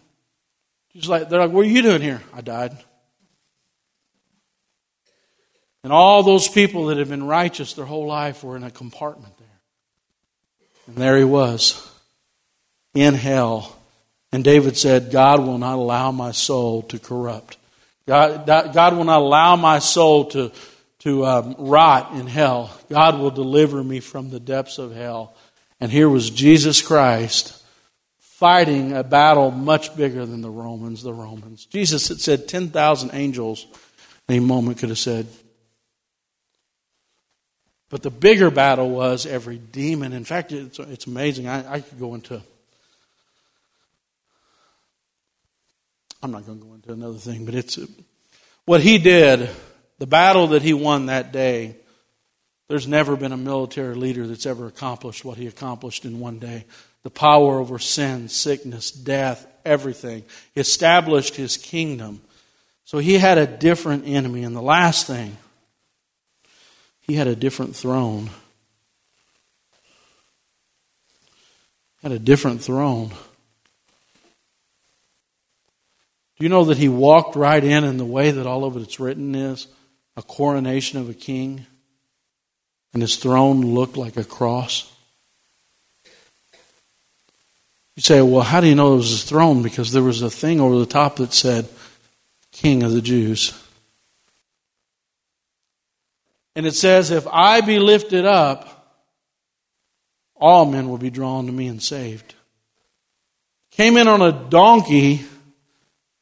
He's like, they're like, what are you doing here? I died. And all those people that had been righteous their whole life were in a compartment there. And there he was in hell. And David said, God will not allow my soul to corrupt. God, God will not allow my soul to, to um, rot in hell. God will deliver me from the depths of hell. And here was Jesus Christ fighting a battle much bigger than the Romans, the Romans. Jesus had said 10,000 angels any moment could have said. But the bigger battle was every demon. In fact, it's, it's amazing. I, I could go into. I'm not going to go into another thing, but it's what he did the battle that he won that day, there's never been a military leader that's ever accomplished what he accomplished in one day. The power over sin, sickness, death, everything. He established his kingdom. So he had a different enemy. And the last thing, he had a different throne. Had a different throne. Do you know that he walked right in in the way that all of it's written is? a coronation of a king, and his throne looked like a cross. You say, well, how do you know it was his throne? Because there was a thing over the top that said, King of the Jews. And it says, If I be lifted up, all men will be drawn to me and saved. Came in on a donkey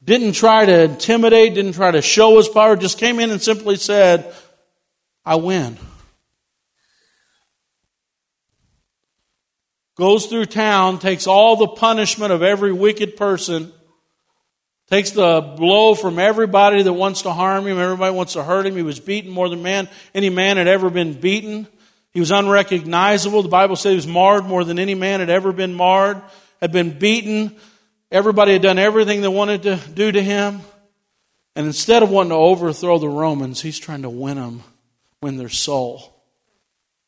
didn't try to intimidate, didn't try to show his power, just came in and simply said, I win. Goes through town, takes all the punishment of every wicked person, takes the blow from everybody that wants to harm him, everybody wants to hurt him. He was beaten more than man, any man had ever been beaten. He was unrecognizable. The Bible says he was marred more than any man had ever been marred, had been beaten Everybody had done everything they wanted to do to him. And instead of wanting to overthrow the Romans, he's trying to win them, win their soul.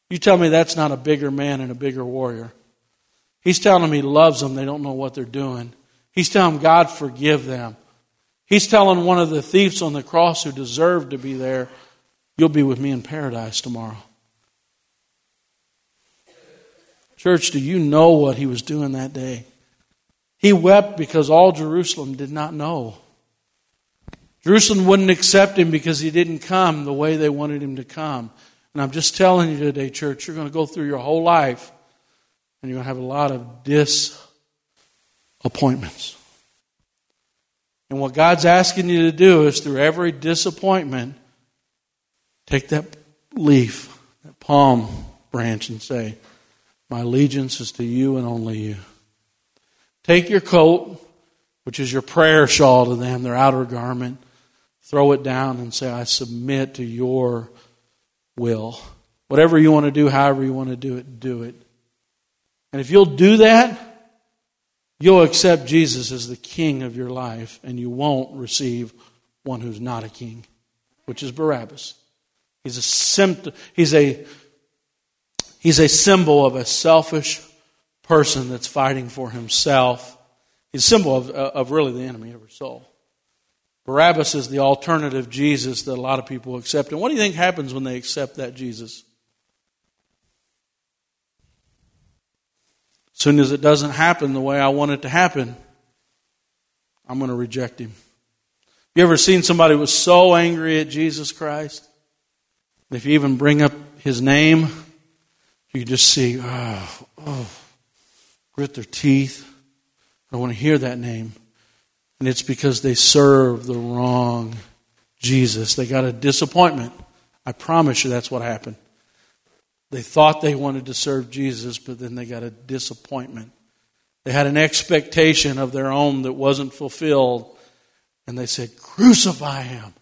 You tell me that's not a bigger man and a bigger warrior. He's telling them he loves them. They don't know what they're doing. He's telling them, God, forgive them. He's telling one of the thieves on the cross who deserved to be there, You'll be with me in paradise tomorrow. Church, do you know what he was doing that day? He wept because all Jerusalem did not know. Jerusalem wouldn't accept him because he didn't come the way they wanted him to come. And I'm just telling you today, church, you're going to go through your whole life and you're going to have a lot of disappointments. And what God's asking you to do is through every disappointment, take that leaf, that palm branch, and say, My allegiance is to you and only you. Take your coat, which is your prayer shawl to them, their outer garment, throw it down and say, I submit to your will. Whatever you want to do, however you want to do it, do it. And if you'll do that, you'll accept Jesus as the king of your life, and you won't receive one who's not a king, which is Barabbas. He's a symptom, he's a he's a symbol of a selfish person that's fighting for himself. He's a symbol of, uh, of really the enemy of her soul. Barabbas is the alternative Jesus that a lot of people accept. And what do you think happens when they accept that Jesus? Soon as it doesn't happen the way I want it to happen, I'm going to reject him. You ever seen somebody who was so angry at Jesus Christ? If you even bring up his name, you just see, oh, oh, grit their teeth. I don't want to hear that name. And it's because they serve the wrong Jesus. They got a disappointment. I promise you that's what happened. They thought they wanted to serve Jesus, but then they got a disappointment. They had an expectation of their own that wasn't fulfilled. And they said, Crucify him.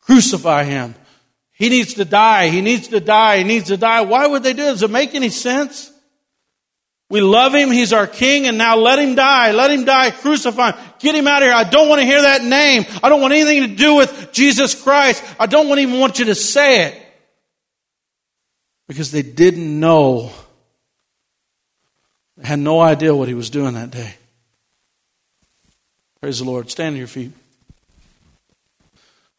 Crucify him. He needs to die. He needs to die. He needs to die. Why would they do it? Does it make any sense? We love him. He's our king and now let him die. Let him die. Crucify him. Get him out of here. I don't want to hear that name. I don't want anything to do with Jesus Christ. I don't even want you to say it. Because they didn't know. They had no idea what he was doing that day. Praise the Lord. Stand on your feet.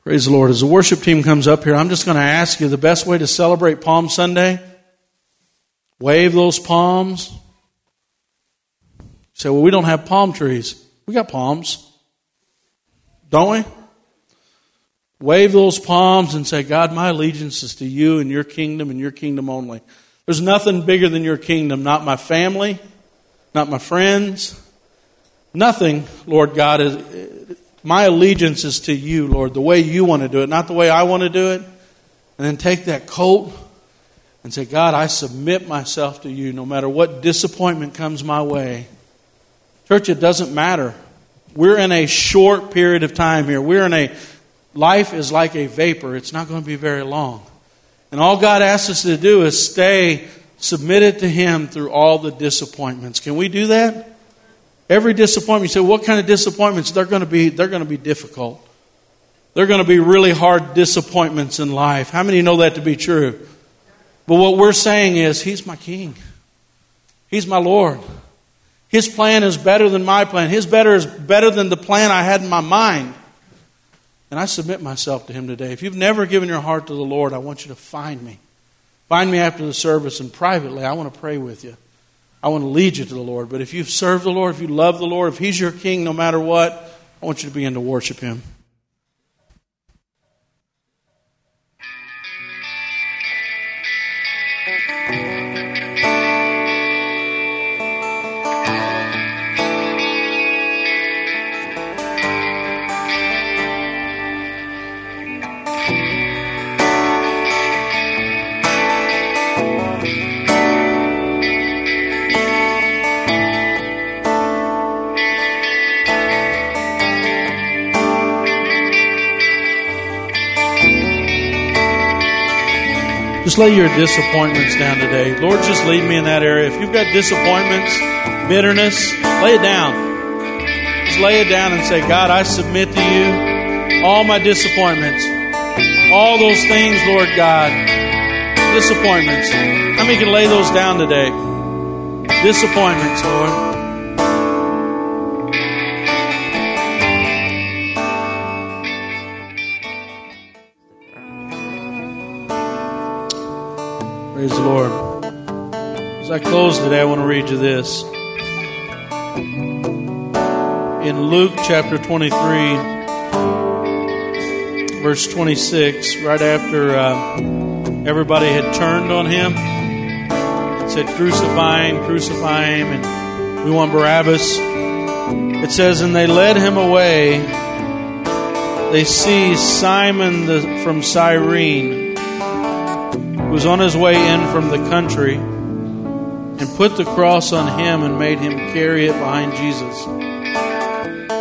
Praise the Lord. As the worship team comes up here, I'm just going to ask you the best way to celebrate Palm Sunday. Wave those palms say, well, we don't have palm trees. We got palms, don't we? Wave those palms and say, God, my allegiance is to you and your kingdom and your kingdom only. There's nothing bigger than your kingdom, not my family, not my friends. Nothing, Lord God, is my allegiance is to you, Lord, the way you want to do it, not the way I want to do it. And then take that coat and say, God, I submit myself to you no matter what disappointment comes my way. Church, it doesn't matter. We're in a short period of time here. We're in a life is like a vapor. It's not going to be very long. And all God asks us to do is stay submitted to Him through all the disappointments. Can we do that? Every disappointment, you say, what kind of disappointments? They're going to be, they're going to be difficult. They're going to be really hard disappointments in life. How many know that to be true? But what we're saying is, He's my King. He's my Lord. His plan is better than my plan. His better is better than the plan I had in my mind. And I submit myself to Him today. If you've never given your heart to the Lord, I want you to find me. Find me after the service and privately. I want to pray with you. I want to lead you to the Lord. But if you've served the Lord, if you love the Lord, if He's your King no matter what, I want you to begin to worship Him. Just lay your disappointments down today. Lord, just lead me in that area. If you've got disappointments, bitterness, lay it down. Just lay it down and say, God, I submit to you all my disappointments. All those things, Lord God, disappointments. How many can lay those down today? Disappointments, Lord. Praise the Lord. As I close today, I want to read you this. In Luke chapter 23, verse 26, right after uh, everybody had turned on him, said, Crucify him, crucify him, and we want Barabbas. It says, And they led him away. They seized Simon the, from Cyrene was on his way in from the country and put the cross on him and made him carry it behind Jesus.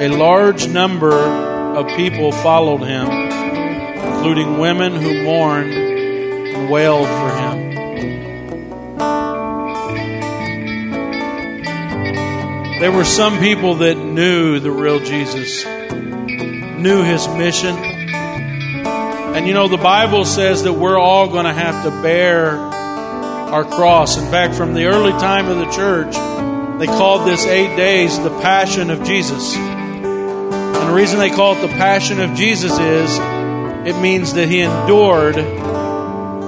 A large number of people followed him, including women who mourned and wailed for him. There were some people that knew the real Jesus, knew his mission and you know, the Bible says that we're all going to have to bear our cross. In fact, from the early time of the church, they called this eight days the Passion of Jesus. And the reason they call it the Passion of Jesus is it means that he endured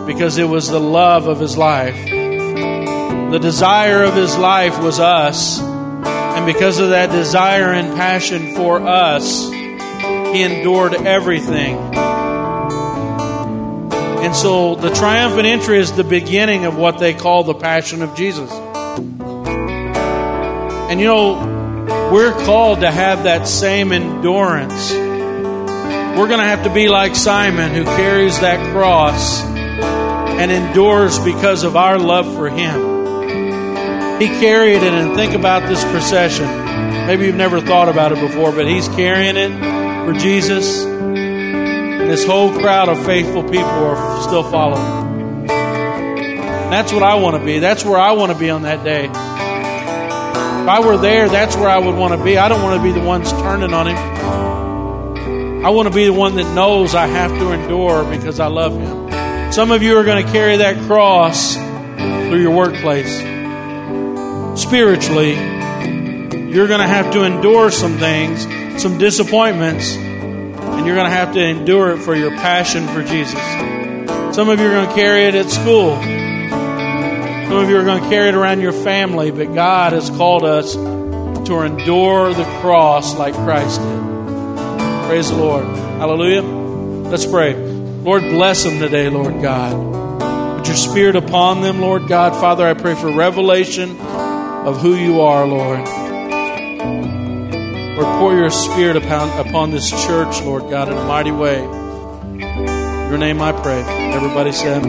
because it was the love of his life. The desire of his life was us. And because of that desire and passion for us, he endured everything and so the triumphant entry is the beginning of what they call the Passion of Jesus. And you know, we're called to have that same endurance. We're going to have to be like Simon who carries that cross and endures because of our love for him. He carried it, and think about this procession. Maybe you've never thought about it before, but he's carrying it for Jesus this whole crowd of faithful people are still following. That's what I want to be. That's where I want to be on that day. If I were there, that's where I would want to be. I don't want to be the ones turning on him. I want to be the one that knows I have to endure because I love him. Some of you are going to carry that cross through your workplace. Spiritually, you're going to have to endure some things, some disappointments and you're going to have to endure it for your passion for Jesus. Some of you are going to carry it at school. Some of you are going to carry it around your family, but God has called us to endure the cross like Christ did. Praise the Lord. Hallelujah. Let's pray. Lord, bless them today, Lord God. Put your spirit upon them, Lord God. Father, I pray for revelation of who you are, Lord. Lord, pour your spirit upon, upon this church, Lord God, in a mighty way. In your name I pray. Everybody said,